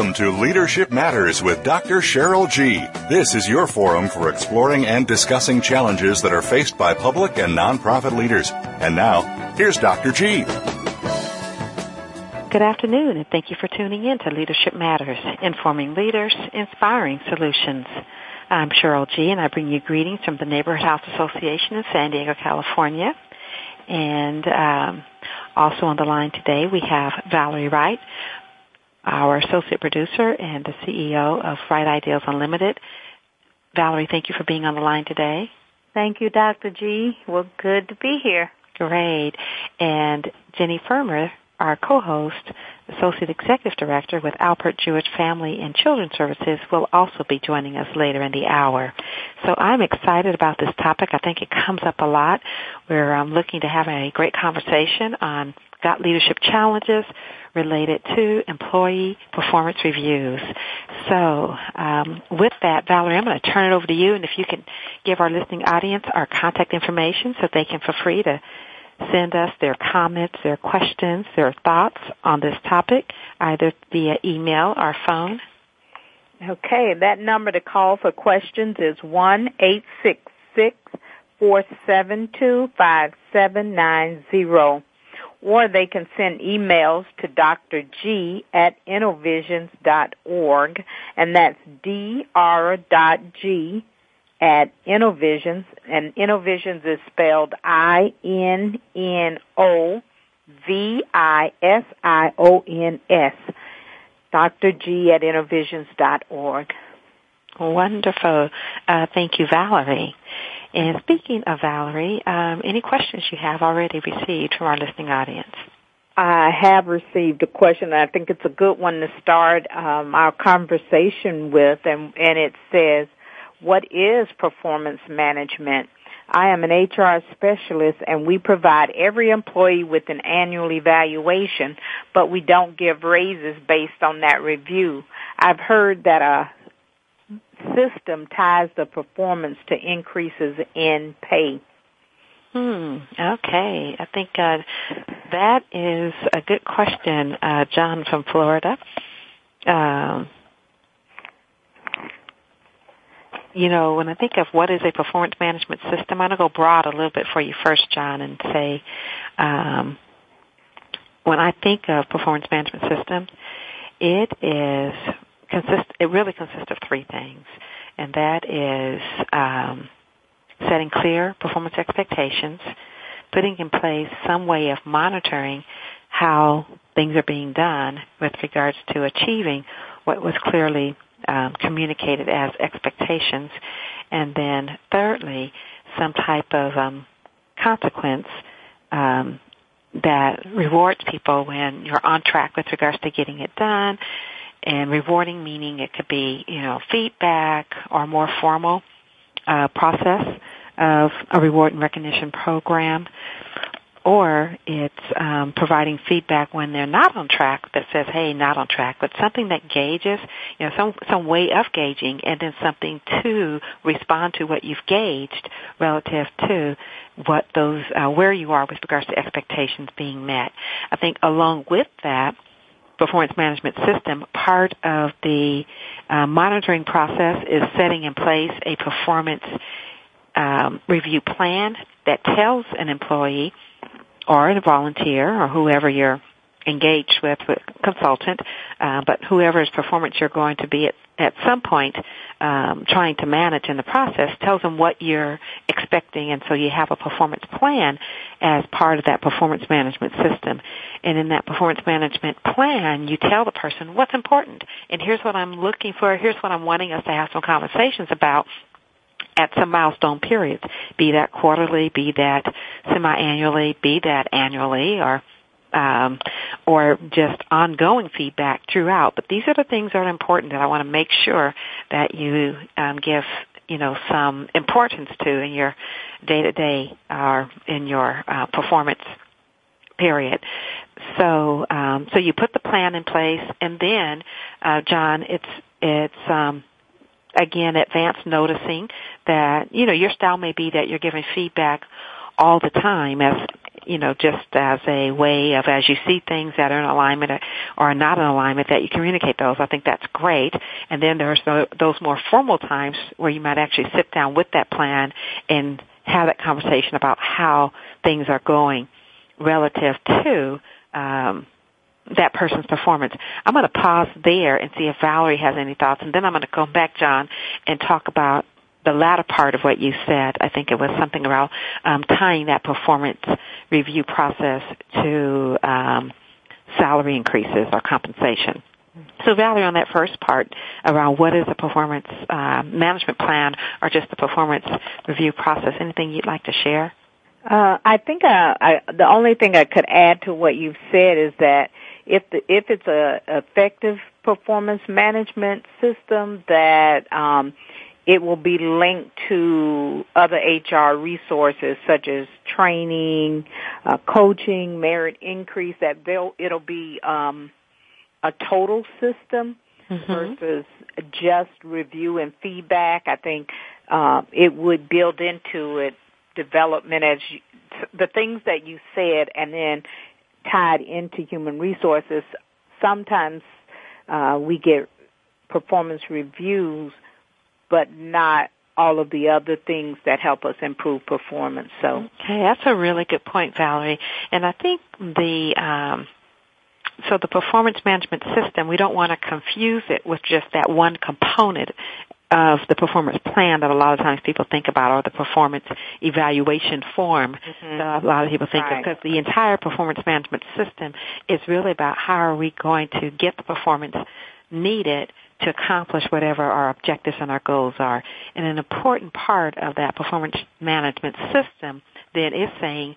Welcome to Leadership Matters with Dr. Sheryl G. This is your forum for exploring and discussing challenges that are faced by public and nonprofit leaders. And now, here's Dr. G. Good afternoon, and thank you for tuning in to Leadership Matters, informing leaders, inspiring solutions. I'm Sheryl G, and I bring you greetings from the Neighborhood House Association in San Diego, California. And um, also on the line today, we have Valerie Wright, our associate producer and the CEO of Wright Ideas Unlimited. Valerie, thank you for being on the line today. Thank you, Dr. G. Well, good to be here. Great. And Jenni Frumer, our co-host, Associate Executive Director with Alpert Jewish Family and Children's Services, will also be joining us later in the hour. So I'm excited about this topic. I think it comes up a lot. We're um, looking to have a great conversation on got leadership challenges, related to employee performance reviews. So, um, with that, Valerie, I'm going to turn it over to you, and if you can give our listening audience our contact information so they can feel free to send us their comments, their questions, their thoughts on this topic, either via email or phone. Okay, that number to call for questions is one eight six six four seven two five seven nine zero or they can send emails to Dr. G at innovisions.org, and that's dr.g at innovisions, and innovisions is spelled I-N-N-O-V-I-S-I-O-N-S. Dr. G at innovisions.org. Wonderful. Uh, thank you, Valerie. And speaking of Valerie, um, any questions you have already received from our listening audience? I have received a question. I think it's a good one to start um, our conversation with, and, and it says, "What is performance management?" I am an HR specialist and we provide every employee with an annual evaluation, but we don't give raises based on that review. I've heard that a system ties the performance to increases in pay? Hmm. Okay. I think uh, that is a good question, uh, John from Florida. Um, you know, when I think of what is a performance management system, I'm going to go broad a little bit for you first, John, and say, um, when I think of performance management system, it is consist it really consists of three things, and that is um, setting clear performance expectations, putting in place some way of monitoring how things are being done with regards to achieving what was clearly um, communicated as expectations, and then thirdly, some type of um, consequence um, that rewards people when you're on track with regards to getting it done. And rewarding meaning it could be, you know, feedback or more formal uh, process of a reward and recognition program, or it's um, providing feedback when they're not on track that says, "Hey, not on track," but something that gauges, you know, some some way of gauging, and then something to respond to what you've gauged relative to what those uh, where you are with regards to expectations being met. I think along with that performance management system, part of the uh, monitoring process is setting in place a performance um, review plan that tells an employee or a volunteer or whoever you're engaged with, with consultant, uh, but whoever's performance you're going to be at, at some point um, trying to manage in the process tells them what you're expecting, and so you have a performance plan as part of that performance management system. And in that performance management plan, you tell the person what's important, and here's what I'm looking for, here's what I'm wanting us to have some conversations about at some milestone periods, be that quarterly, be that semi-annually, be that annually, or um, or just ongoing feedback throughout. But these are the things that are important that I want to make sure that you um, give you know some importance to in your day to day or in your uh, performance period. So um, so you put the plan in place, and then uh, John, it's it's um, again advanced noticing that you know your style may be that you're giving feedback all the time as you know just as a way of as you see things that are in alignment or are not in alignment that you communicate those. I think that's great. And then there's those more formal times where you might actually sit down with that plan and have that conversation about how things are going relative to um, that person's performance. I'm going to pause there and see if Valerie has any thoughts, and then I'm going to come back, John, and talk about the latter part of what you said. I think it was something about um, tying that performance review process to um, salary increases or compensation. So Valerie, on that first part around what is a performance uh, management plan or just the performance review process, anything you'd like to share? Uh, I think uh, I, the only thing I could add to what you've said is that if the, if it's a effective performance management system that um, it will be linked to other HR resources such as training, uh, coaching, merit increase. That they'll it'll be um, a total system mm-hmm. versus just review and feedback. I think uh, it would build into it development as you, the things that you said, and then tied into human resources, sometimes uh, we get performance reviews, but not all of the other things that help us improve performance. So, okay, that's a really good point, Valerie. And I think the um, so the performance management system, we don't want to confuse it with just that one component of the performance plan that a lot of times people think about or the performance evaluation form mm-hmm. that a lot of people think right. of because the entire performance management system is really about how are we going to get the performance needed to accomplish whatever our objectives and our goals are. And an important part of that performance management system then is saying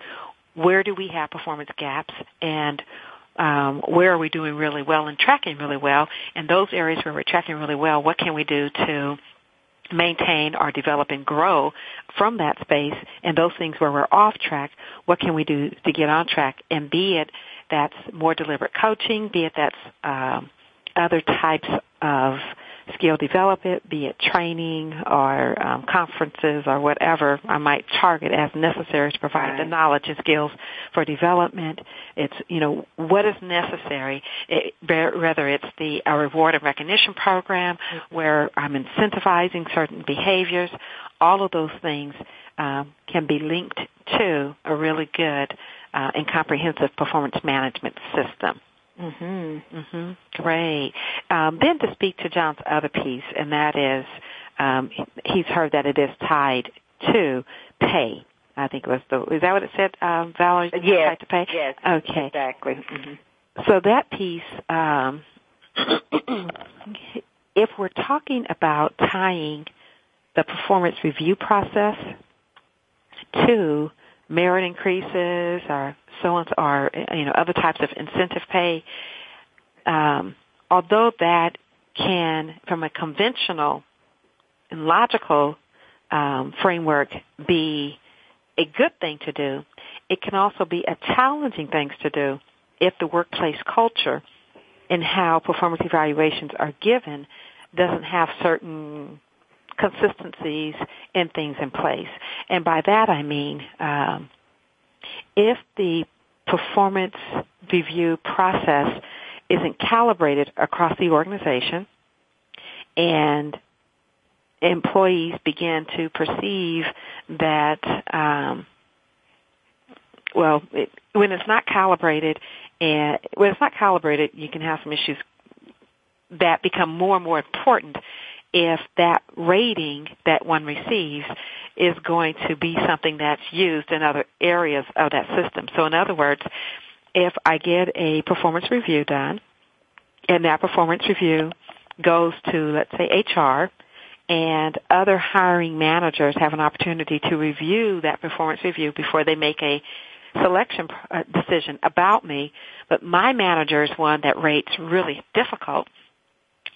where do we have performance gaps and um, where are we doing really well and tracking really well, and those areas where we're tracking really well, what can we do to maintain or develop and grow from that space and those things where we're off track, what can we do to get on track? And be it that's more deliberate coaching, be it that's um, other types of skill development, be it training or um, conferences or whatever I might target as necessary to provide right. the knowledge and skills for development. It's you know what is necessary. It, whether it's the a reward and recognition program mm-hmm. where I'm incentivizing certain behaviors, all of those things um, can be linked to a really good uh, and comprehensive performance management system. Mhm. Mhm. Great. Um, then to speak to John's other piece, and that is, um, he's heard that it is tied to pay. I think it was the. Is that what it said, um, Valerie? Yes. Tied to pay. Yes. Okay. Exactly. Mm-hmm. So that piece, um, if we're talking about tying the performance review process to merit increases or so on or you know other types of incentive pay. Um, although that can from a conventional and logical um, framework be a good thing to do it can also be a challenging thing to do if the workplace culture and how performance evaluations are given doesn't have certain consistencies and things in place. And by that I mean, um, if the performance review process isn't calibrated across the organization and employees begin to perceive that um, well it, when it's not calibrated And when it's not calibrated, you can have some issues that become more and more important if that rating that one receives is going to be something that's used in other areas of that system. So in other words, if I get a performance review done, and that performance review goes to, let's say, HR, and other hiring managers have an opportunity to review that performance review before they make a selection uh, decision about me, but my manager is one that rates really difficult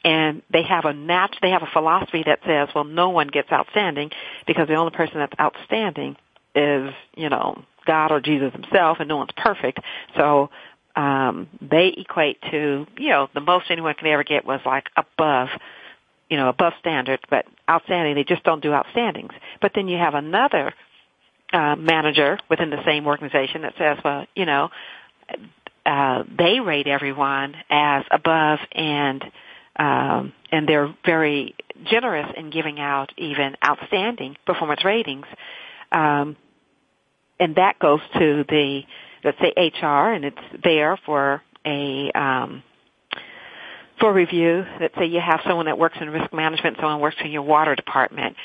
and they have a nat- they have a philosophy that says, well, no one gets outstanding because the only person that's outstanding is, you know, God or Jesus himself and no one's perfect. So, um, they equate to, you know, the most anyone can ever get was like above, you know, above standard, but outstanding, they just don't do outstandings. But then you have another, uh, manager within the same organization that says, well, you know, uh, they rate everyone as above and, um, and they're very generous in giving out even outstanding performance ratings. Um, and that goes to the let's say HR, and it's there for a um, for review. Let's say you have someone that works in risk management, someone works in your water department,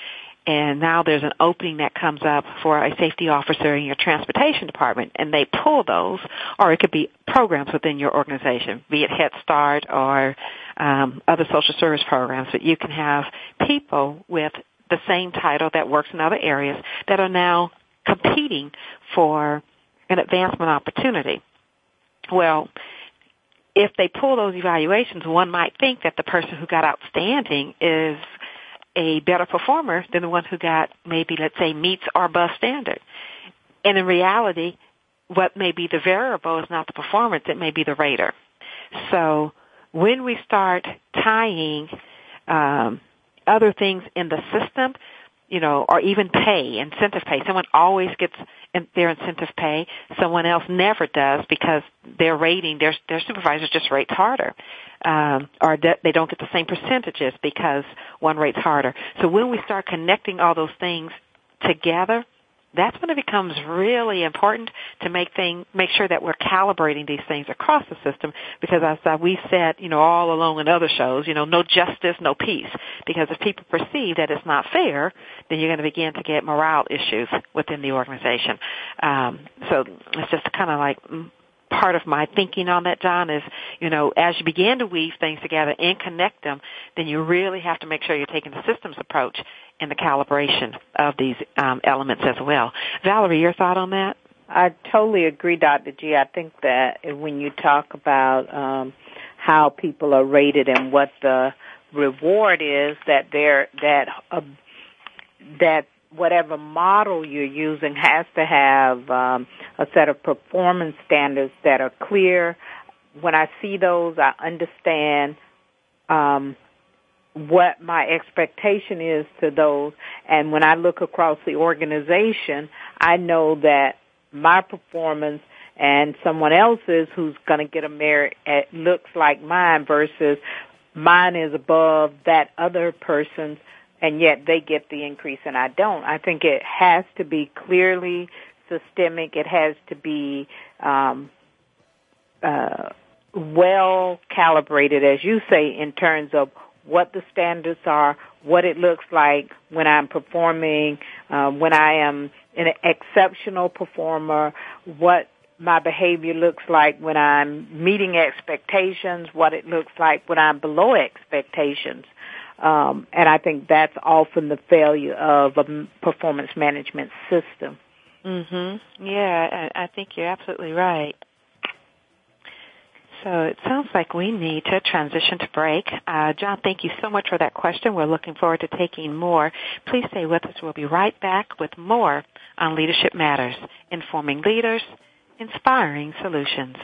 and now there's an opening that comes up for a safety officer in your transportation department, and they pull those, or it could be programs within your organization, be it Head Start or um, other social service programs. But you can have people with the same title that works in other areas that are now competing for an advancement opportunity. Well, if they pull those evaluations, one might think that the person who got outstanding is a better performer than the one who got maybe, let's say, meets or above standard. And in reality, what may be the variable is not the performance, it may be the rater. So when we start tying um, other things in the system, you know, or even pay, incentive pay. Someone always gets their incentive pay. Someone else never does because their rating, their their supervisor just rates harder, um, or they don't get the same percentages because one rates harder. So when we start connecting all those things together, that's when it becomes really important to make thing make sure that we're calibrating these things across the system because as uh, we said, you know, all along in other shows, you know, no justice, no peace. Because if people perceive that it's not fair, then you're going to begin to get morale issues within the organization. Um, so it's just kind of like mm, part of my thinking on that, John, is, you know, as you begin to weave things together and connect them, then you really have to make sure you're taking the systems approach in the calibration of these um, elements as well. Valerie, your thought on that? I totally agree, Dr. G. I think that when you talk about um, how people are rated and what the reward is, that they're that uh, that whatever model you're using has to have um, a set of performance standards that are clear. When I see those, I understand um, what my expectation is to those. And when I look across the organization, I know that my performance and someone else's who's going to get a merit looks like mine versus mine is above that other person's and yet they get the increase and I don't. I think it has to be clearly systemic. It has to be um, uh, well calibrated, as you say, in terms of what the standards are, what it looks like when I'm performing, uh, when I am an exceptional performer, what my behavior looks like when I'm meeting expectations, what it looks like when I'm below expectations. Um, and I think that's often the failure of a performance management system. Mhm. Yeah, I, I think you're absolutely right. So it sounds like we need to transition to break. Uh, John, thank you so much for that question. We're looking forward to taking more. Please stay with us. We'll be right back with more on Leadership Matters, informing leaders, inspiring solutions.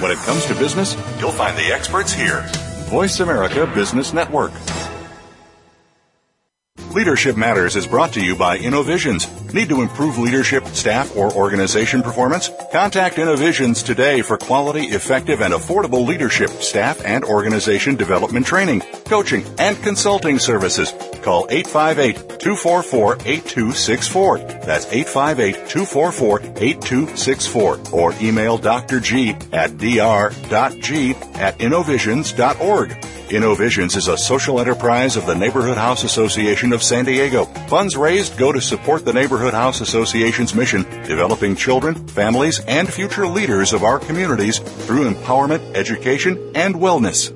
When it comes to business, you'll find the experts here. Voice America Business Network. Leadership Matters is brought to you by InnoVisions. Need to improve leadership, staff, or organization performance? Contact InnoVisions today for quality, effective, and affordable leadership, staff, and organization development training, coaching, and consulting services. Call 858-244-8264. That's 858-244-8264. Or email Dr. G at dr.g at innovisions.org. InnoVisions is a social enterprise of the Neighborhood House Association of San Diego. Funds raised go to support the Neighborhood House Association's mission, developing children, families, and future leaders of our communities through empowerment, education, and wellness.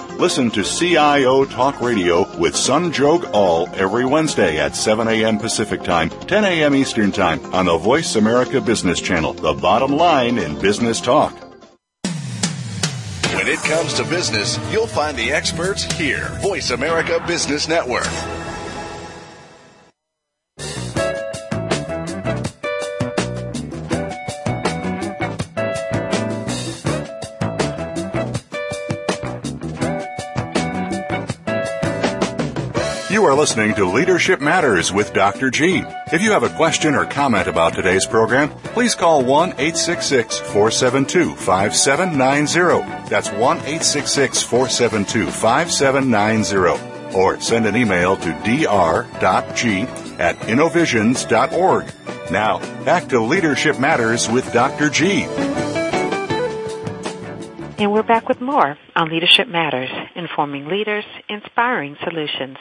listen to CIO Talk Radio with Sanjog Aul every Wednesday at 7 a.m. Pacific Time, 10 a.m. Eastern Time on the Voice America Business Channel, the bottom line in business talk. When it comes to business, you'll find the experts here. Voice America Business Network. Are listening to Leadership Matters with Dr. G. If you have a question or comment about today's program, please call 1 866 472 5790. That's 1 866 472 5790. Or send an email to dr.g at innovisions.org. Now, back to Leadership Matters with Dr. G. And we're back with more on Leadership Matters, informing leaders, inspiring solutions.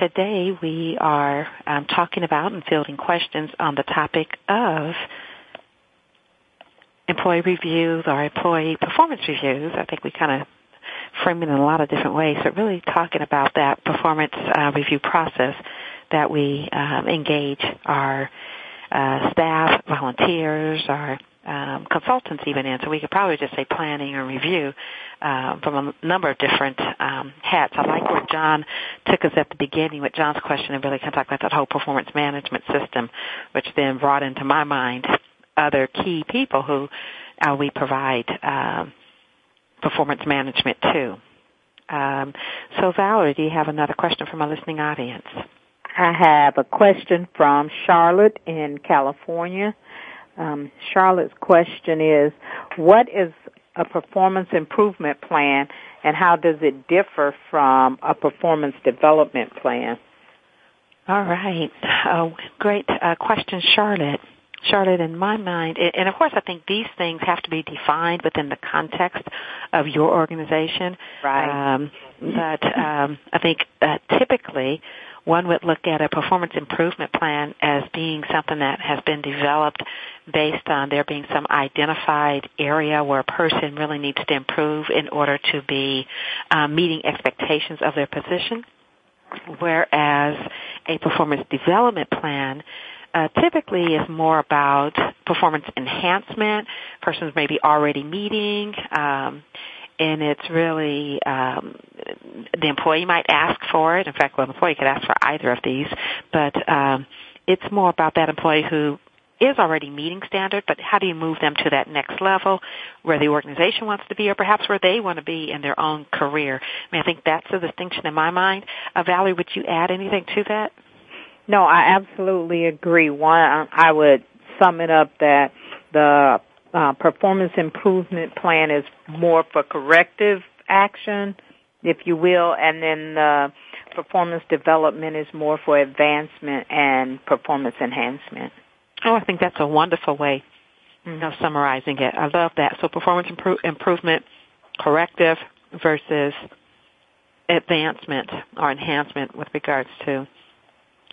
Today we are um, talking about and fielding questions on the topic of employee reviews or employee performance reviews. I think we kind of frame it in a lot of different ways, but really talking about that performance uh, review process that we um, engage our uh, staff, volunteers, our um, consultants even in. So we could probably just say planning or review um, from a number of different um, hats. I like where John took us at the beginning with John's question and really kind of talked about that whole performance management system, which then brought into my mind other key people who uh, we provide um, performance management to. Um, so Valerie, do you have another question from our listening audience? I have a question from Charlotte in California. Um, Charlotte's question is, what is a performance improvement plan and how does it differ from a performance development plan? All right. Oh, great uh, question, Charlotte. Charlotte, in my mind, and of course I think these things have to be defined within the context of your organization. Right. Um, but um, I think uh, typically one would look at a performance improvement plan as being something that has been developed based on there being some identified area where a person really needs to improve in order to be um, meeting expectations of their position. Whereas a performance development plan uh, typically is more about performance enhancement. Persons may be already meeting, um, and it's really um, the employee might ask for it. In fact, well, the employee could ask for either of these, but um, it's more about that employee who is already meeting standard, but how do you move them to that next level where the organization wants to be or perhaps where they want to be in their own career? I mean, I think that's the distinction in my mind. Uh, Valerie, would you add anything to that? No, I absolutely agree. One, I would sum it up that the uh, performance improvement plan is more for corrective action, if you will, and then the performance development is more for advancement and performance enhancement. Oh, I think that's a wonderful way mm-hmm. of summarizing it. I love that. So performance improve, improvement, corrective versus advancement or enhancement with regards to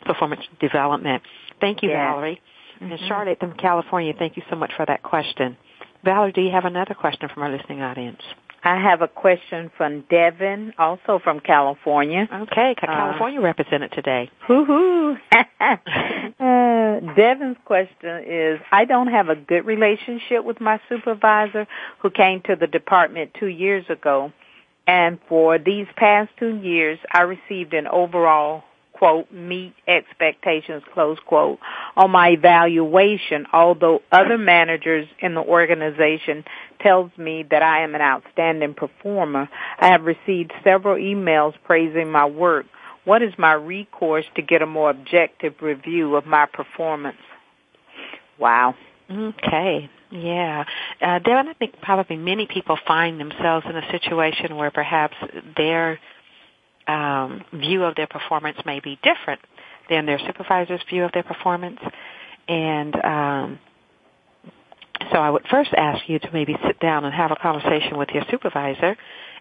performance development. Thank you, Valerie. Mm-hmm. And Charlotte from California, thank you so much for that question. Valerie, do you have another question from our listening audience? I have a question from Devin, also from California. Okay, California uh, represented today. Hoo-hoo. uh, Devin's question is, I don't have a good relationship with my supervisor who came to the department two years ago. And for these past two years, I received an overall quote, meet expectations, close quote, on my evaluation, although other managers in the organization tells me that I am an outstanding performer. I have received several emails praising my work. What is my recourse to get a more objective review of my performance? Wow. Okay. Yeah. Uh, Devin, I think probably many people find themselves in a situation where perhaps their um, view of their performance may be different than their supervisor's view of their performance. And um, so I would first ask you to maybe sit down and have a conversation with your supervisor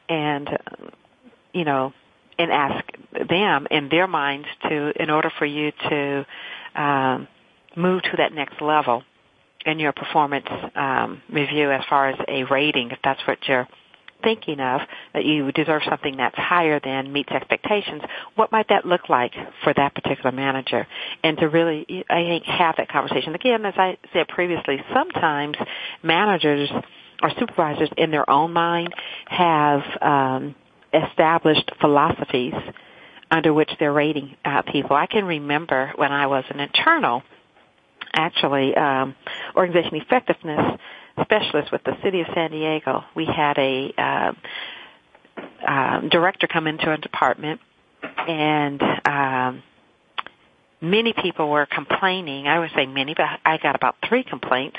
and, you know, and ask them in their minds to, in order for you to um, move to that next level in your performance um, review as far as a rating, if that's what you're thinking of, that you deserve something that's higher than meets expectations, what might that look like for that particular manager? And to really, I think, have that conversation. Again, as I said previously, sometimes managers or supervisors in their own mind have um, established philosophies under which they're rating uh, people. I can remember when I was an internal, actually, um, organization effectiveness specialist with the city of San Diego. We had a uh, uh, director come into a department, and um, many people were complaining. I would say many, but I got about three complaints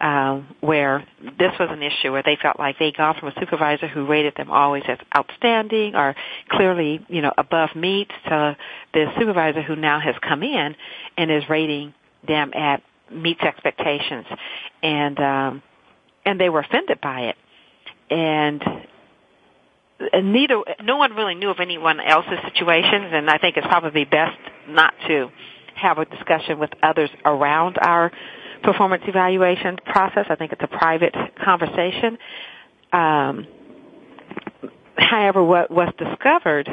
um, where this was an issue where they felt like they got from a supervisor who rated them always as outstanding or clearly, you know, above meet to the supervisor who now has come in and is rating them at meets expectations. And um, and they were offended by it. And neither, no one really knew of anyone else's situations, and I think it's probably best not to have a discussion with others around our performance evaluation process. I think it's a private conversation. Um, however, what was discovered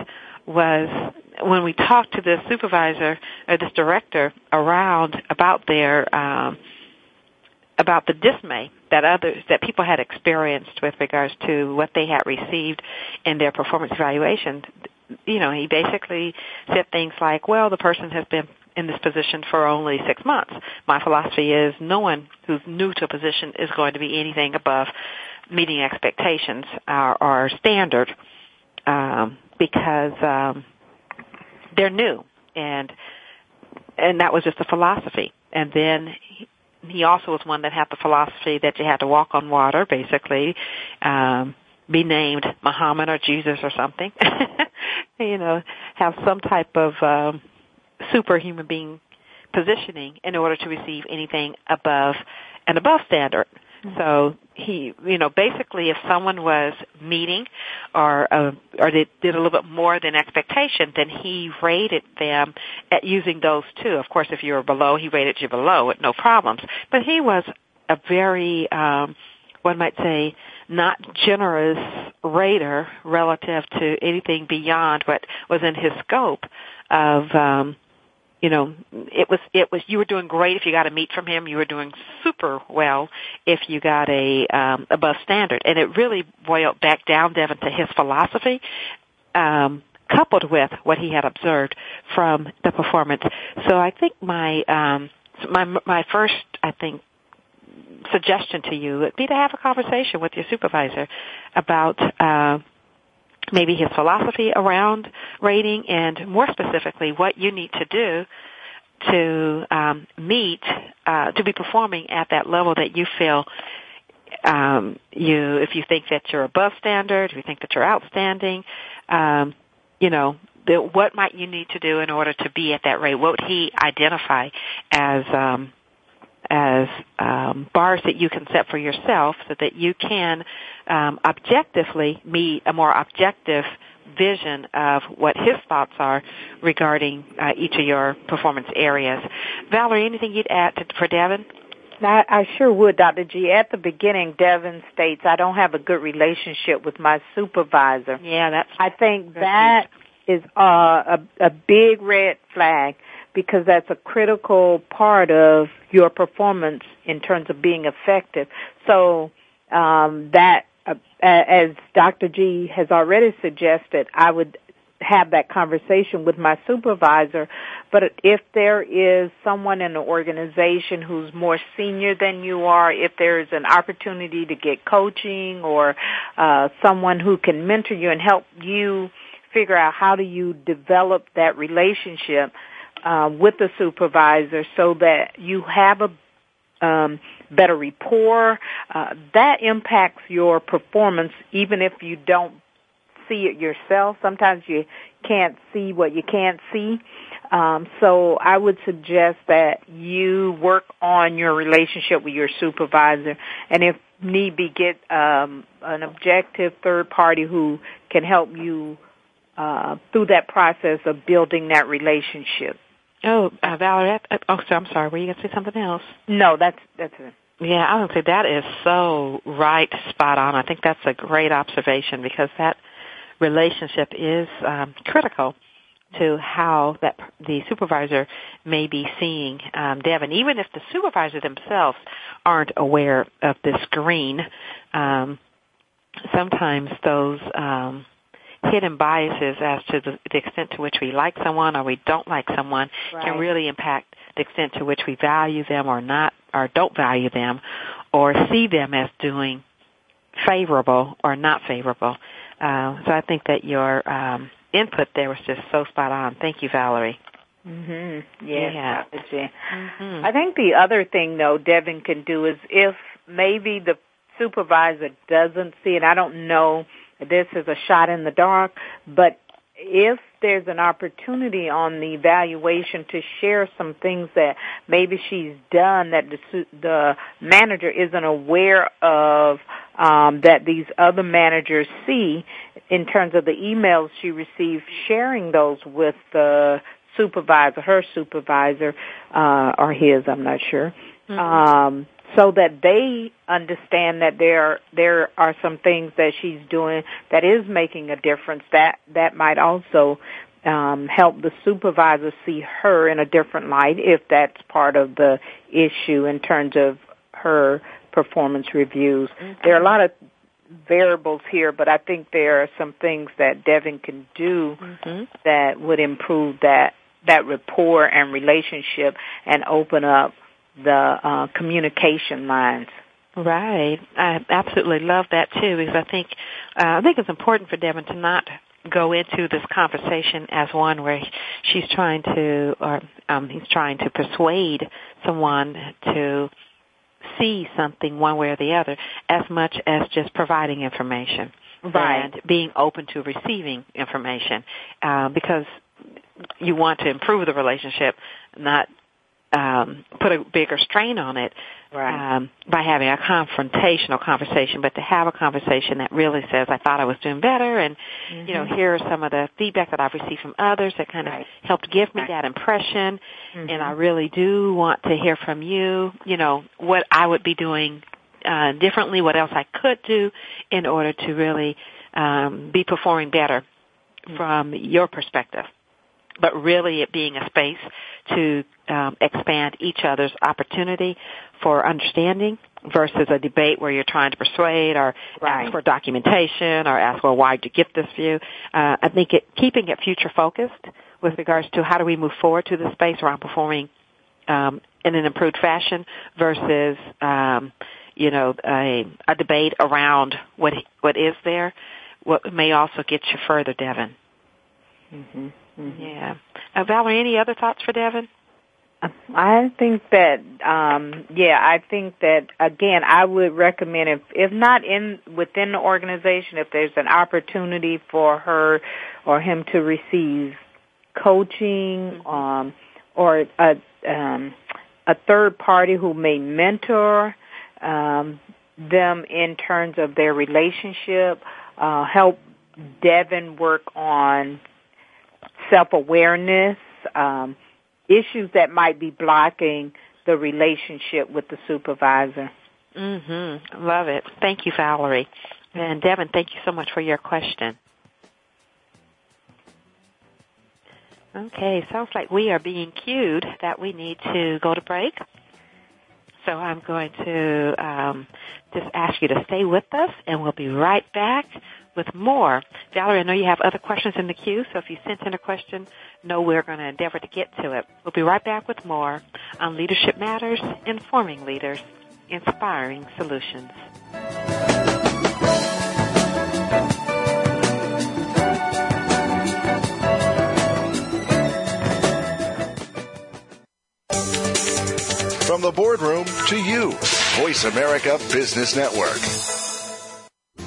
was when we talked to this supervisor or this director around about their um, about the dismay that others that people had experienced with regards to what they had received in their performance evaluation you know he basically said things like well the person has been in this position for only six months. My philosophy is no one who's new to a position is going to be anything above meeting expectations or, or standard um, because um, they're new. And and that was just a philosophy. And then he also was one that had the philosophy that you had to walk on water, basically, um, be named Muhammad or Jesus or something. you know, have some type of um, superhuman being positioning in order to receive anything above an above standard. So he, you know, basically if someone was meeting or, uh, or they did a little bit more than expectation, then he rated them at using those two. Of course, if you were below, he rated you below with no problems. But he was a very, um, one might say, not generous rater relative to anything beyond what was in his scope of, um, you know, it was, it was, you were doing great if you got a meet from him. You were doing super well if you got a, um, above standard. And it really boiled back down, Devin, to his philosophy, um, coupled with what he had observed from the performance. So I think my, um, my, my first, I think, suggestion to you would be to have a conversation with your supervisor about, uh, maybe his philosophy around rating and more specifically what you need to do to um, meet uh, to be performing at that level that you feel um, you if you think that you're above standard, if you think that you're outstanding, um, you know the, what might you need to do in order to be at that rate? What would he identify as um, as um, bars that you can set for yourself so that you can um, objectively meet a more objective vision of what his thoughts are regarding uh, each of your performance areas. Valerie, anything you'd add to, for Devin? I, I sure would, Dr. G. At the beginning, Devin states, I don't have a good relationship with my supervisor. Yeah, that's. I think that is uh, a, a big red flag because that's a critical part of your performance in terms of being effective. So um, that, uh, as Dr. G has already suggested, I would have that conversation with my supervisor. But if there is someone in the organization who's more senior than you are, if there's an opportunity to get coaching or uh, someone who can mentor you and help you figure out how do you develop that relationship uh, with the supervisor so that you have a um, better rapport. Uh, that impacts your performance even if you don't see it yourself. Sometimes you can't see what you can't see. Um, so I would suggest that you work on your relationship with your supervisor, and if need be, get um, an objective third party who can help you uh, through that process of building that relationship. Oh, uh, Valerie. Uh, oh, so I'm sorry. Were you going to say something else? No, that's that's it. Yeah, I would say that is so right, spot on. I think that's a great observation because that relationship is um, critical to how that the supervisor may be seeing um, Devin, even if the supervisor themselves aren't aware of this green. Um, sometimes those um, hidden biases as to the, the, extent to which we like someone or we don't like someone right. can really impact the extent to which we value them or not or don't value them or see them as doing favorable or not favorable. Uh, so I think that your um, input there was just so spot on. Thank you, Valerie. Mhm. Yes, yeah. Mm-hmm. I think the other thing though Devin can do is if maybe the supervisor doesn't see it, I don't know this is a shot in the dark, but if there's an opportunity on the evaluation to share some things that maybe she's done that the, the manager isn't aware of um, that these other managers see in terms of the emails she received, sharing those with the supervisor, her supervisor, uh, or his, I'm not sure. Mm-hmm. Um, so that they understand that there there are some things that she's doing that is making a difference that that might also um, help the supervisor see her in a different light if that's part of the issue in terms of her performance reviews. Mm-hmm. There are a lot of variables here, but I think there are some things that Devin can do mm-hmm. that would improve that that rapport and relationship and open up the uh, communication lines. Right. I absolutely love that too because I think uh, I think it's important for Devin to not go into this conversation as one where she's trying to or um he's trying to persuade someone to see something one way or the other as much as just providing information right. and being open to receiving information uh, because you want to improve the relationship not um, put a bigger strain on it right. um, by having a confrontational conversation, but to have a conversation that really says, "I thought I was doing better," and mm-hmm. you know, mm-hmm. here are some of the feedback that I've received from others that kind right. of helped give me right. that impression, mm-hmm. and I really do want to hear from you. You know, what I would be doing uh, differently, what else I could do in order to really um, be performing better mm-hmm. from your perspective but really it being a space to um, expand each other's opportunity for understanding versus a debate where you're trying to persuade or right. ask for documentation or ask, well, why did you get this view? Uh, I think it, keeping it future focused with regards to how do we move forward to the space around performing um, in an improved fashion versus, um, you know, a, a debate around what what is there, what may also get you further, Devin. Mm-hmm. Mm-hmm. Yeah. Uh, Valerie, any other thoughts for Devin? I think that, um, yeah, I think that again, I would recommend if, if not in within the organization, if there's an opportunity for her or him to receive coaching, mm-hmm. um, or a um, a third party who may mentor um, them in terms of their relationship, uh, help Devin work on self-awareness, um, issues that might be blocking the relationship with the supervisor. Mhm. Love it. Thank you, Valerie. And Devin, thank you so much for your question. Okay, sounds like we are being cued that we need to go to break. So I'm going to um, just ask you to stay with us, and we'll be right back with more. Valerie, I know you have other questions in the queue, so if you sent in a question, know we're going to endeavor to get to it. We'll be right back with more on Leadership Matters, informing leaders, inspiring solutions. From the boardroom to you, Voice America Business Network.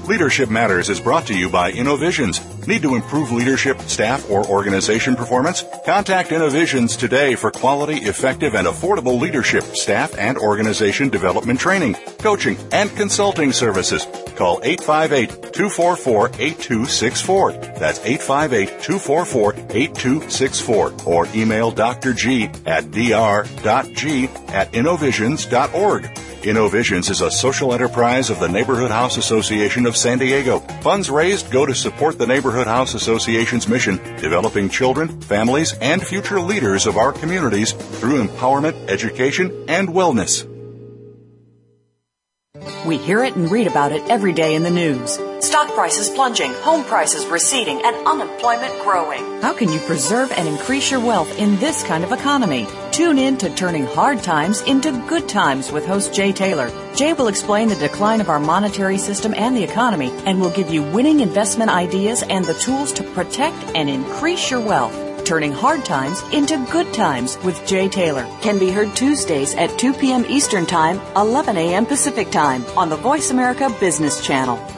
Leadership Matters is brought to you by InnoVisions. Need to improve leadership, staff, or organization performance? Contact InnoVisions today for quality, effective, and affordable leadership, staff, and organization development training, coaching, and consulting services. Call 858-244-8264. That's 858-244-8264. Or email Dr. G at dr.g at innovisions.org. InnoVisions is a social enterprise of the Neighborhood House Association of San Diego. Funds raised go to support the Neighborhood House Association's mission, developing children, families, and future leaders of our communities through empowerment, education, and wellness. We hear it and read about it every day in the news. Stock prices plunging, home prices receding, and unemployment growing. How can you preserve and increase your wealth in this kind of economy? Tune in to Turning Hard Times into Good Times with host Jay Taylor. Jay will explain the decline of our monetary system and the economy and will give you winning investment ideas and the tools to protect and increase your wealth. Turning Hard Times into Good Times with Jay Taylor can be heard Tuesdays at 2 p.m. Eastern Time, 11 a.m. Pacific Time on the Voice America Business Channel.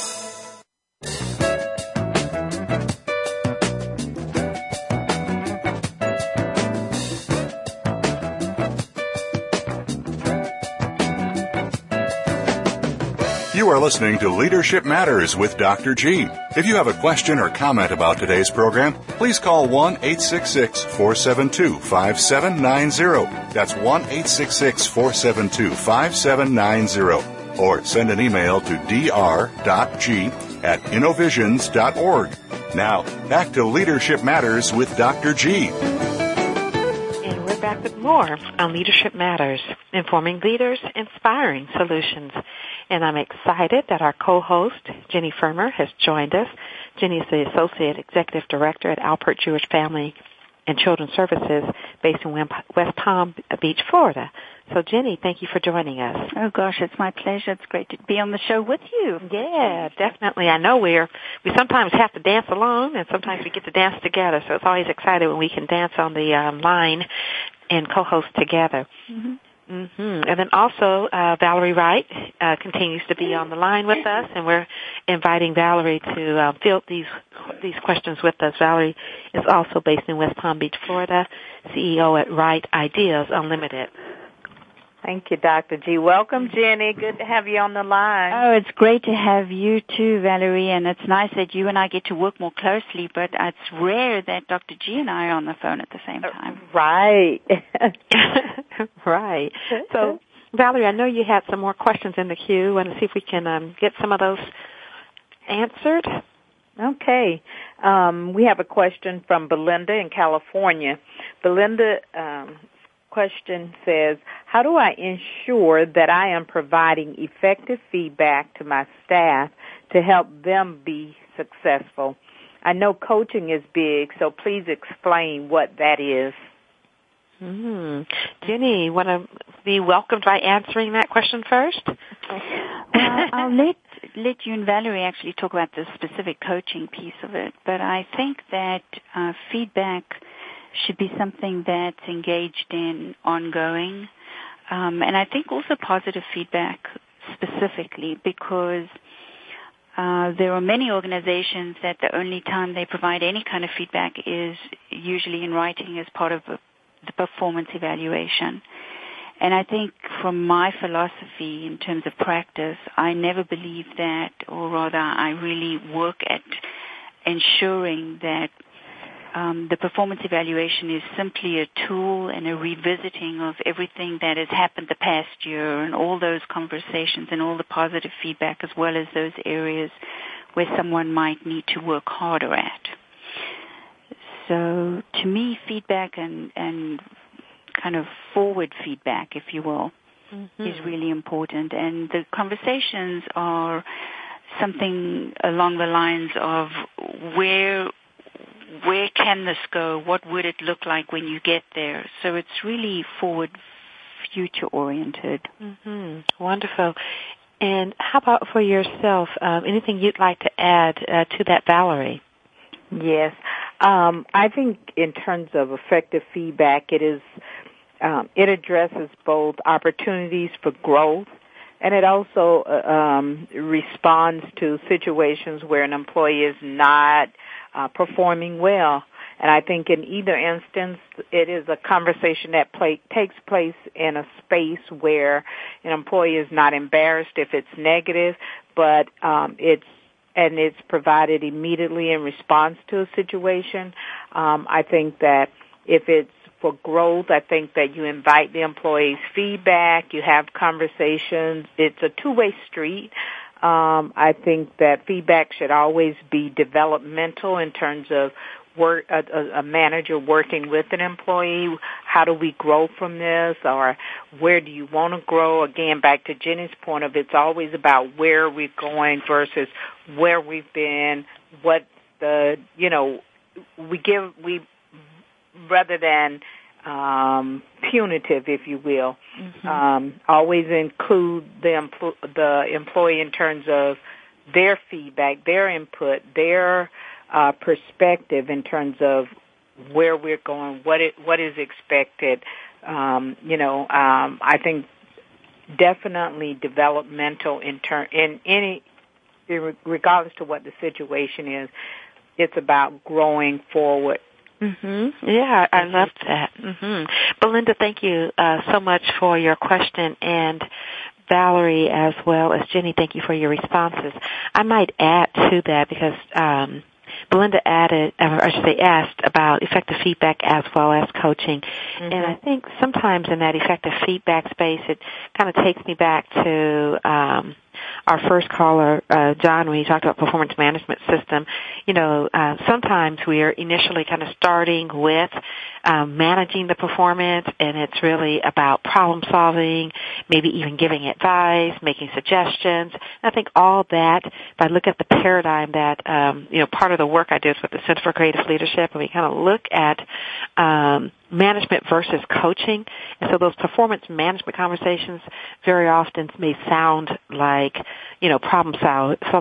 You are listening to Leadership Matters with Dr. G. If you have a question or comment about today's program, please call 1 866 472 5790. That's 1 866 472 5790. Or send an email to dr.g at innovisions.org. Now, back to Leadership Matters with Dr. G. And we're back with more on Leadership Matters, informing leaders, inspiring solutions. And I'm excited that our co-host, Jenni Frumer, has joined us. Jenni is the Associate Executive Director at Alpert Jewish Family and Children's Services based in West Palm Beach, Florida. So Jenni, thank you for joining us. Oh gosh, it's my pleasure. It's great to be on the show with you. Yeah, definitely. I know we're, we sometimes have to dance alone and sometimes we get to dance together. So it's always exciting when we can dance on the um, line and co-host together. Mm-hmm. Mm-hmm. And then also, uh, Valerie Wright uh, continues to be on the line with us, and we're inviting Valerie to uh, field these these questions with us. Valerie is also based in West Palm Beach, Florida, CEO at Wright Ideas Unlimited. Thank you, Dr. G. Welcome, Jenni. Good to have you on the line. Oh, it's great to have you too, Valerie, and it's nice that you and I get to work more closely, but it's rare that Dr. G and I are on the phone at the same time. Right. right. So, Valerie, I know you had some more questions in the queue. Want to see if we can um, get some of those answered? Okay. Um, we have a question from Belinda in California. Belinda um, question says, how do I ensure that I am providing effective feedback to my staff to help them be successful? I know coaching is big, so please explain what that is. Mm. Jenni, want to be welcomed by answering that question first? well, I'll let let you and Valerie actually talk about the specific coaching piece of it, but I think that uh, feedback should be something that's engaged in ongoing. Um, and I think also positive feedback specifically because uh, there are many organizations that the only time they provide any kind of feedback is usually in writing as part of the performance evaluation. And I think from my philosophy in terms of practice, I never believe that, or rather I really work at ensuring that um, the performance evaluation is simply a tool and a revisiting of everything that has happened the past year and all those conversations and all the positive feedback as well as those areas where someone might need to work harder at. So to me, feedback and, and kind of forward feedback, if you will, mm-hmm. is really important. And the conversations are something along the lines of where where can this go? What would it look like when you get there? So it's really forward, future oriented. Mm-hmm. Wonderful. And how about for yourself? Um, anything you'd like to add uh, to that, Valerie? Yes. Um, I think in terms of effective feedback, it is um, it addresses both opportunities for growth and it also uh, um, responds to situations where an employee is not uh, performing well. And I think in either instance, it is a conversation that play, takes place in a space where an employee is not embarrassed if it's negative, but um, it's and it's provided immediately in response to a situation. Um, I think that if it's for growth, I think that you invite the employees' feedback, you have conversations. It's a two-way street. Um, I think that feedback should always be developmental in terms of work a, a manager working with an employee. How do we grow from this, or where do you want to grow? Again, back to Jenni's point of it's always about where we're going versus where we've been. What the you know we give we rather than um, punitive, if you will. Mm-hmm. Um, always include the empl- the employee in terms of their feedback, their input, their uh, perspective in terms of where we're going, what it what is expected. Um, you know, um, I think definitely developmental in turn in any regardless to what the situation is. It's about growing forward Mm-hmm. Yeah, I love that. Mm-hmm. Belinda, thank you uh, so much for your question, and Valerie as well as Jenni, thank you for your responses. I might add to that because um, Belinda added, or I should say asked about effective feedback as well as coaching. Mm-hmm. And I think sometimes in that effective feedback space, it kind of takes me back to, um, our first caller, uh, John, when he talked about performance management system, you know, uh, sometimes we are initially kind of starting with um, managing the performance, and it's really about problem solving, maybe even giving advice, making suggestions. And I think all that, if I look at the paradigm that, um, you know, part of the work I did with the Center for Creative Leadership, and we kind of look at um, management versus coaching. And so those performance management conversations very often may sound like, you know, problem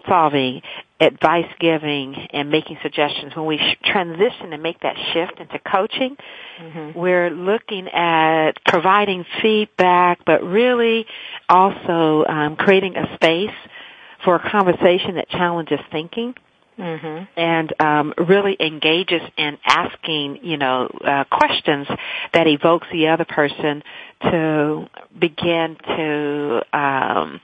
solving, advice giving, and making suggestions. When we transition and make that shift into coaching, mm-hmm. we're looking at providing feedback, but really also um, creating a space for a conversation that challenges thinking mm-hmm. and um, really engages in asking, you know, uh, questions that evokes the other person to begin to um,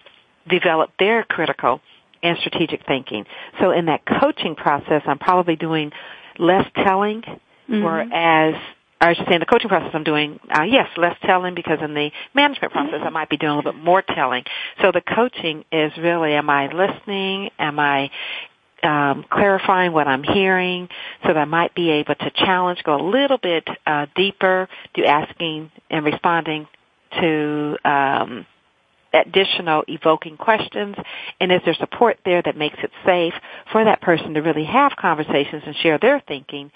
develop their critical and strategic thinking. So in that coaching process, I'm probably doing less telling, mm-hmm. whereas I should say in the coaching process I'm doing, uh, yes, less telling because in the management process I might be doing a little bit more telling. So the coaching is really, am I listening? Am I um, clarifying what I'm hearing so that I might be able to challenge, go a little bit uh, deeper to asking and responding to um, additional evoking questions and is there support there that makes it safe for that person to really have conversations and share their thinking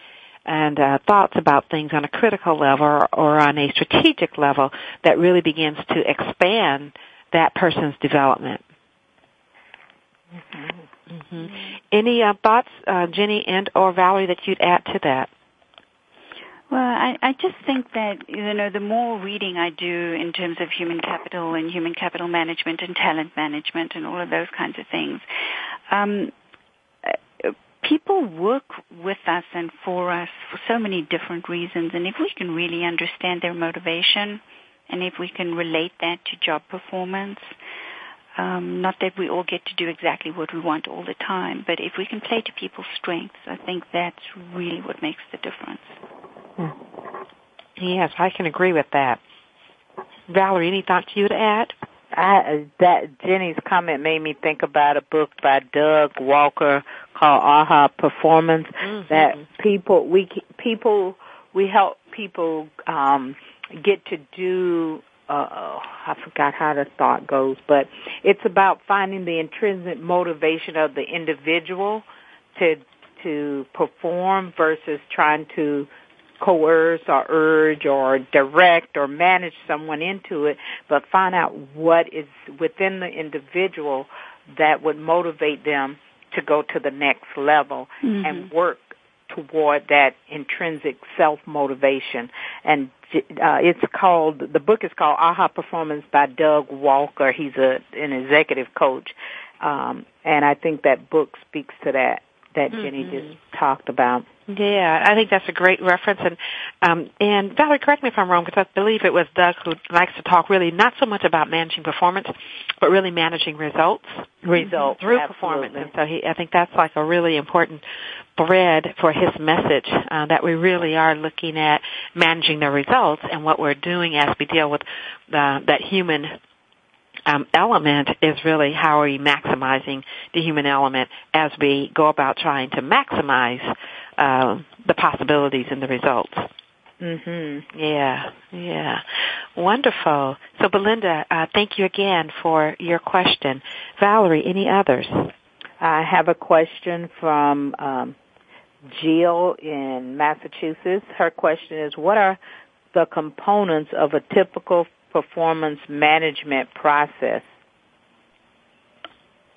and uh, thoughts about things on a critical level or, or on a strategic level that really begins to expand that person's development. Mm-hmm. Mm-hmm. Any uh, thoughts, uh, Jenni and or Valerie, that you'd add to that? Well, I, I just think that you know the more reading I do in terms of human capital and human capital management and talent management and all of those kinds of things, um, uh, people work with us and for us for so many different reasons. And if we can really understand their motivation, and if we can relate that to job performance, um, not that we all get to do exactly what we want all the time, but if we can play to people's strengths, I think that's really what makes the difference. Yes, I can agree with that. Valerie, any thoughts you would add? I, that Jenni's comment made me think about a book by Doug Walker called Aha Performance. Mm-hmm. That people we people we help people um, get to do. Uh, oh, I forgot how the thought goes, but it's about finding the intrinsic motivation of the individual to to perform versus trying to coerce or urge or direct or manage someone into it, but find out what is within the individual that would motivate them to go to the next level mm-hmm. and work toward that intrinsic self motivation. And uh, it's called the book is called Aha Performance by Doug Walker. He's a an executive coach, um, and I think that book speaks to that that mm-hmm. Jenni just talked about. Yeah, I think that's a great reference. And um, and Valerie, correct me if I'm wrong, because I believe it was Doug who likes to talk really not so much about managing performance, but really managing results, results through absolutely. performance. And so he, I think that's like a really important thread for his message uh, that we really are looking at managing the results and what we're doing as we deal with uh, that human um, element is really how are we maximizing the human element as we go about trying to maximize uh, the possibilities and the results. Mhm. Yeah. Yeah. Wonderful. So, Belinda, uh, thank you again for your question. Valerie, any others? I have a question from um, Jill in Massachusetts. Her question is, what are the components of a typical performance management process?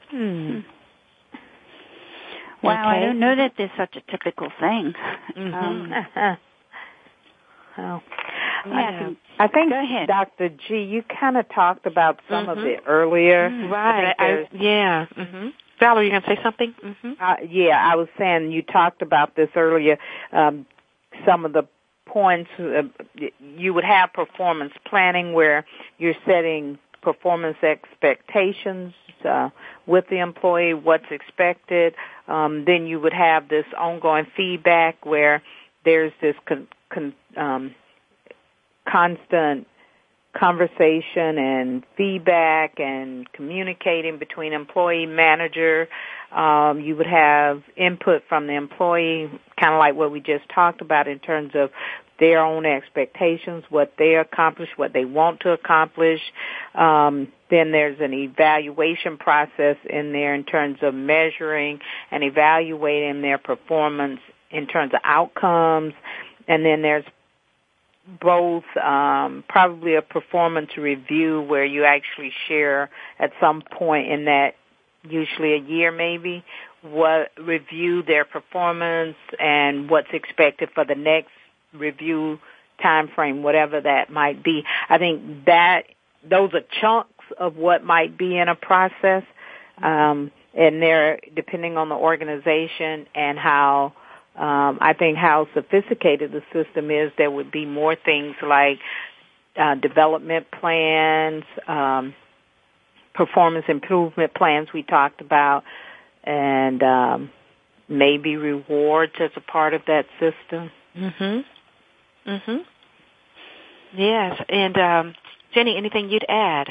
Hmm. Wow, okay. I don't know that there's such a typical thing. Mm-hmm. Um, well, yeah. I, I think, Dr. G, you kind of talked about some mm-hmm. of it earlier. Mm, right. I, I, yeah. Mm-hmm. Valerie, you going to say something? Mm-hmm. Uh, yeah, I was saying you talked about this earlier. Um, some of the points uh, you would have performance planning where you're setting performance expectations uh, with the employee, what's expected. Um, then you would have this ongoing feedback where there's this con- con- um, constant conversation and feedback and communicating between employee manager. Um, you would have input from the employee, kind of like what we just talked about in terms of their own expectations, what they accomplish, what they want to accomplish. Um, then there's an evaluation process in there in terms of measuring and evaluating their performance in terms of outcomes. And then there's both um, probably a performance review where you actually share at some point in that usually a year maybe what review their performance and what's expected for the next review time frame, whatever that might be. I think that those are chunks of what might be in a process, um, and they're depending on the organization and how. Um, I think how sophisticated the system is, there would be more things like uh, development plans, um, performance improvement plans we talked about, and um, maybe rewards as a part of that system. Mhm. Mhm. Yes, and um, Jenni, anything you'd add?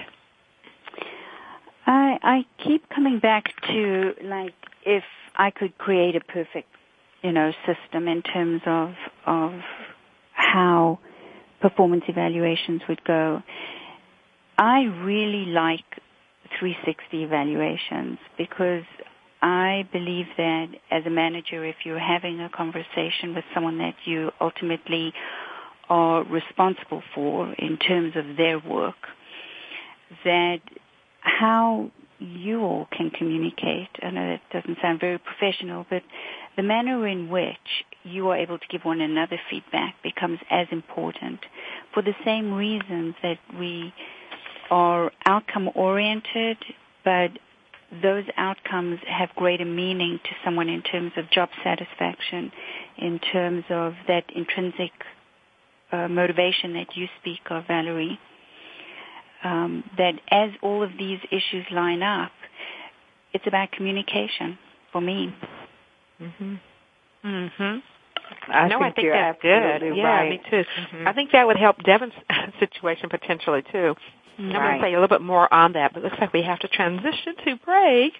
I I keep coming back to like if I could create a perfect, you know, system in terms of of how performance evaluations would go. I really like 360 evaluations because I believe that as a manager, if you're having a conversation with someone that you ultimately are responsible for in terms of their work, that how you all can communicate, I know that doesn't sound very professional, but the manner in which you are able to give one another feedback becomes as important for the same reasons that we are outcome oriented, but those outcomes have greater meaning to someone in terms of job satisfaction, in terms of that intrinsic uh, motivation that you speak of, Valerie. um, that as all of these issues line up, it's about communication for me. Mhm. Mhm. I no, think I think that's good. Yeah, right. me too. Mhm. I think that would help Devin's situation potentially too. I'm going to say a little bit more on that, but it looks like we have to transition to break.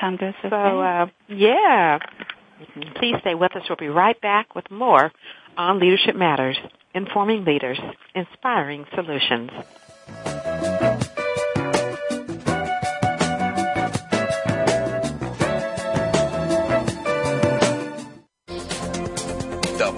Time goes so So, fast. uh, yeah. Please stay with us. We'll be right back with more on Leadership Matters, informing leaders, inspiring solutions.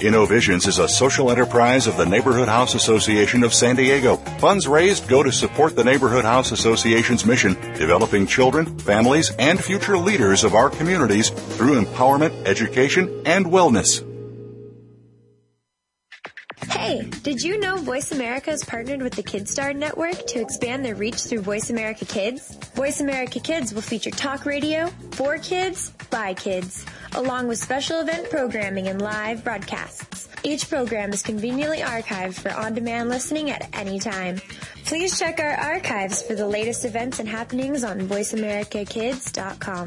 InnoVisions is a social enterprise of the Neighborhood House Association of San Diego. Funds raised go to support the Neighborhood House Association's mission, developing children, families, and future leaders of our communities through empowerment, education, and wellness. Hey, did you know Voice America has partnered with the KidStar Network to expand their reach through Voice America Kids? Voice America Kids will feature talk radio for kids by kids, along with special event programming and live broadcasts. Each program is conveniently archived for on-demand listening at any time. Please check our archives for the latest events and happenings on voiceamericakids.com.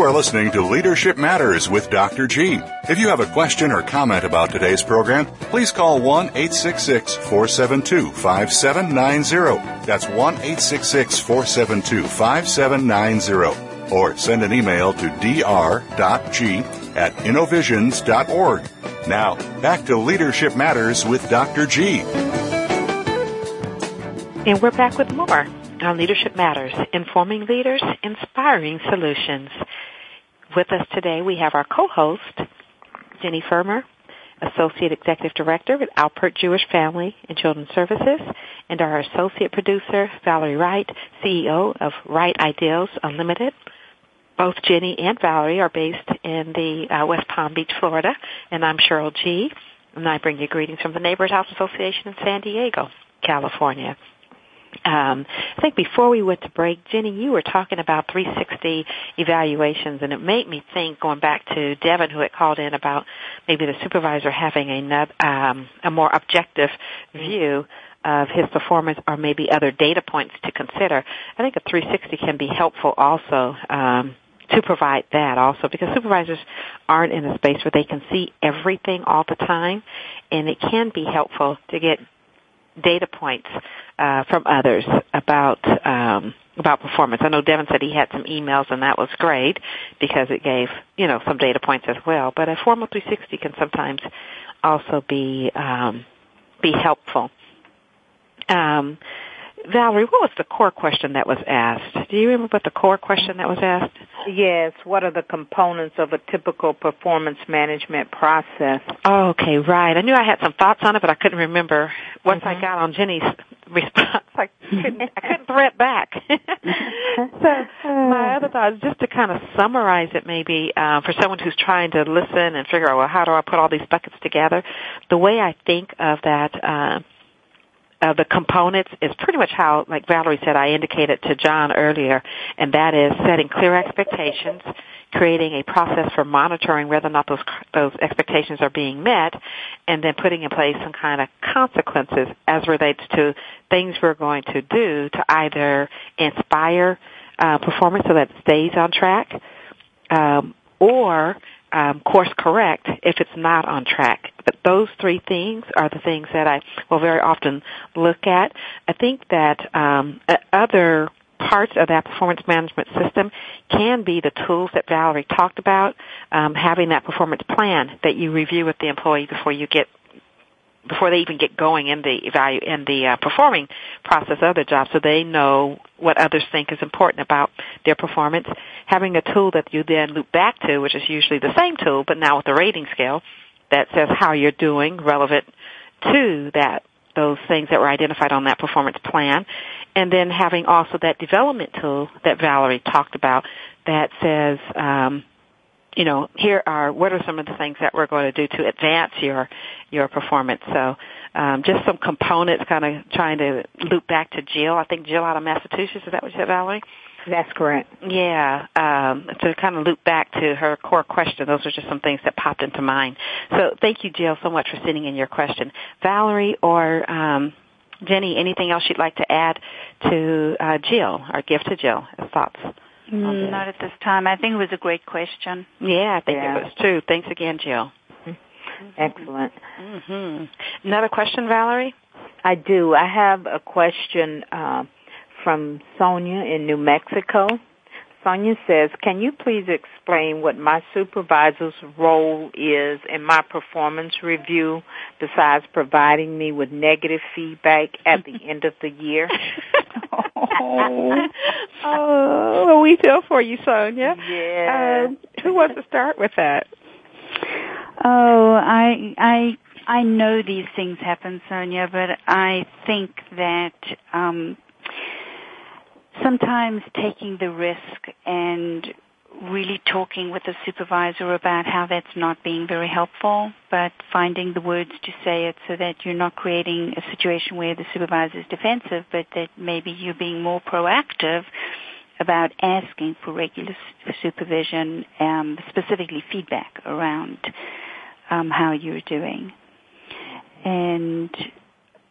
You are listening to Leadership Matters with Dr. G. If you have a question or comment about today's program, please call 1 866 472 5790. That's 1 866 472 5790. Or send an email to dr.g at innovisions.org. Now, back to Leadership Matters with Dr. G. And we're back with more on Leadership Matters, informing leaders, inspiring solutions. With us today, we have our co-host, Jenni Frumer, Associate Executive Director with Alpert Jewish Family and Children's Services, and our Associate Producer, Valerie Wright, CEO of Wright Ideas Unlimited. Both Jenni and Valerie are based in the uh, West Palm Beach, Florida, and I'm Sheryl G. And I bring you greetings from the Neighborhood House Association in San Diego, California. Um, I think before we went to break, Jenni, you were talking about 360 evaluations, and it made me think, going back to Devin, who had called in about maybe the supervisor having another, um, a more objective view of his performance or maybe other data points to consider. I think a 360 can be helpful also. Um, to provide that also because supervisors aren't in a space where they can see everything all the time and it can be helpful to get data points uh, from others about um, about performance. I know Devin said he had some emails, and that was great because it gave you know some data points as well. But a formal 360 can sometimes also be um, be helpful. Um, Valerie, what was the core question that was asked? Do you remember what the core question that was asked? Yes, what are the components of a typical performance management process? Oh, okay, right. I knew I had some thoughts on it, but I couldn't remember. Once I got on Jenni's response, I couldn't, I couldn't thread back. so my other thought is just to kind of summarize it maybe uh, for someone who's trying to listen and figure out, well, how do I put all these buckets together? The way I think of that, uh, uh, the components is pretty much how, like Valerie said, I indicated to John earlier, and that is setting clear expectations, creating a process for monitoring whether or not those those expectations are being met, and then putting in place some kind of consequences as relates to things we're going to do to either inspire uh, performance so that it stays on track, um, or um, course correct if it's not on track. But those three things are the things that I will very often look at. I think that um, other parts of that performance management system can be the tools that Valerie talked about, um, having that performance plan that you review with the employee before you get before they even get going in the evalu- in the uh, performing process of the job, so they know what others think is important about their performance. Having a tool that you then loop back to, which is usually the same tool, but now with a rating scale that says how you're doing relevant to that those things that were identified on that performance plan. And then having also that development tool that Valerie talked about that says, um, you know, here are what are some of the things that we're going to do to advance your your performance. So, um, just some components, kind of trying to loop back to Jill. I think Jill out of Massachusetts. Is that what you said, Valerie? That's correct. Yeah, um, to kind of loop back to her core question, those are just some things that popped into mind. So, thank you, Jill, so much for sending in your question, Valerie or. Um, Jenni, anything else you'd like to add to uh, Jill or give to Jill as thoughts? Mm, not at this time. I think it was a great question. Yeah, I think yeah. it was too. Thanks again, Jill. Excellent. Mm-hmm. Another question, Valerie? I do. I have a question uh, from Sonia in New Mexico. Sonia says, can you please explain what my supervisor's role is in my performance review besides providing me with negative feedback at the end of the year? oh, oh, we feel for you, Sonia. Yeah. Um, who wants to start with that? Oh, I, I, I know these things happen, Sonia, but I think that um, sometimes taking the risk and really talking with the supervisor about how that's not being very helpful, but finding the words to say it so that you're not creating a situation where the supervisor is defensive, but that maybe you're being more proactive about asking for regular supervision, um, specifically feedback around um, how you're doing. And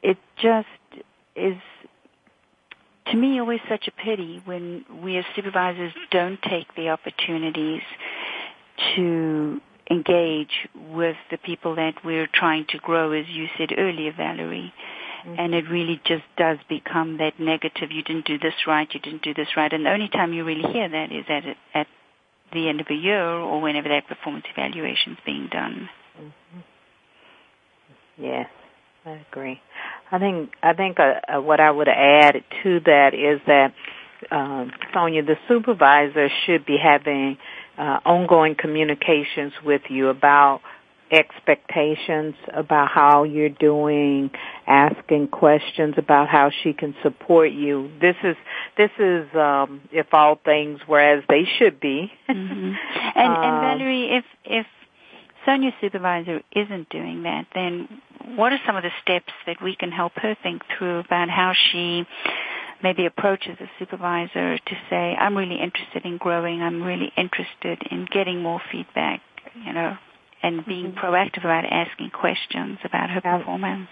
it just is to me always such a pity when we as supervisors don't take the opportunities to engage with the people that we're trying to grow, as you said earlier, Valerie. Mm-hmm. And it really just does become that negative, you didn't do this right, you didn't do this right. And the only time you really hear that is at, at the end of a year or whenever that performance evaluation is being done. Mm-hmm. Yes. I agree. I think I think uh, uh, what I would add to that is that um, Sonia, the supervisor should be having uh, ongoing communications with you about expectations about how you're doing, asking questions about how she can support you. This is this is um, if all things were as they should be. mm-hmm. And, um, and Valerie, if if Sonia's supervisor isn't doing that, then what are some of the steps that we can help her think through about how she maybe approaches a supervisor to say, I'm really interested in growing, I'm really interested in getting more feedback, you know, and being mm-hmm. proactive about asking questions about her performance?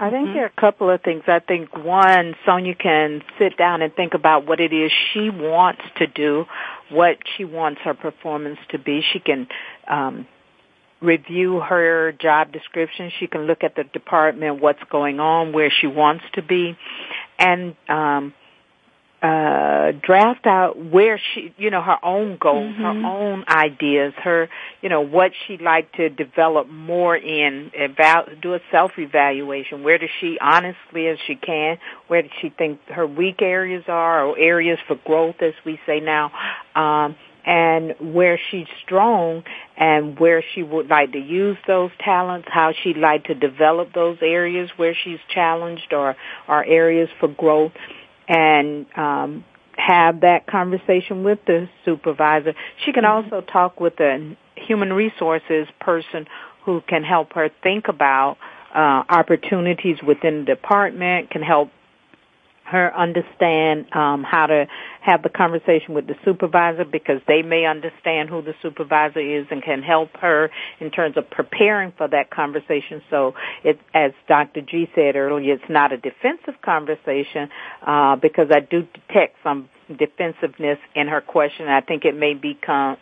I think mm-hmm. there are a couple of things. I think one, Sonia can sit down and think about what it is she wants to do, what she wants her performance to be. She can um, review her job description. She can look at the department, what's going on, where she wants to be, and um, uh, draft out where she, you know, her own goals, mm-hmm. her own ideas, her, you know, what she'd like to develop more in, about, do a self-evaluation. Where does she, honestly as she can, where does she think her weak areas are, or areas for growth, as we say now, um, and where she's strong and where she would like to use those talents, how she'd like to develop those areas where she's challenged or, or areas for growth and um, have that conversation with the supervisor. She can mm-hmm. also talk with a human resources person who can help her think about uh, opportunities within the department, can help her understand um, how to have the conversation with the supervisor because they may understand who the supervisor is and can help her in terms of preparing for that conversation. So it, as Dr. G said earlier, it's not a defensive conversation uh, because I do detect some defensiveness in her question. I think it may become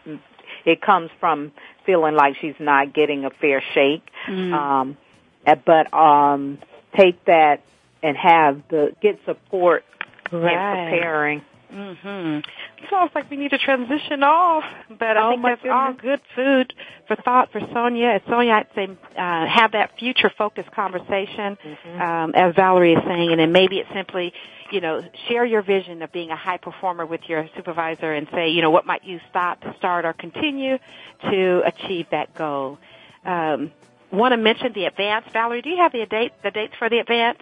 it comes from feeling like she's not getting a fair shake. Mm. Um, but um, take that and have the get support right. in preparing. Mhm. It's almost like we need to transition off, but I oh think that's goodness. all good food for thought for Sonia. As Sonia, I'd say uh, have that future focused conversation, mm-hmm. um, as Valerie is saying, and then maybe it's simply, you know, share your vision of being a high performer with your supervisor and say, you know, what might you stop, start, or continue to achieve that goal. Um, want to mention the advance. Valerie, do you have the date, the dates for the advance?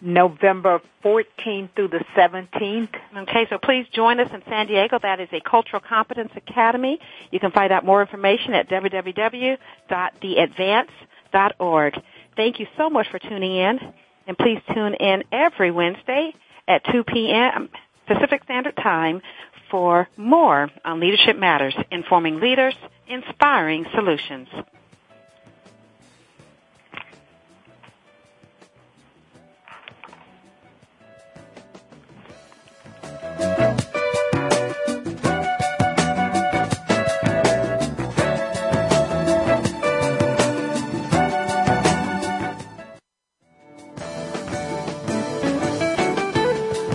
November 14th through the 17th. Okay, so please join us in San Diego. That is a Cultural Competence Academy. You can find out more information at www.theadvance.org. Thank you so much for tuning in, and please tune in every Wednesday at 2 p.m. Pacific Standard Time for more on Leadership Matters, informing leaders, inspiring solutions.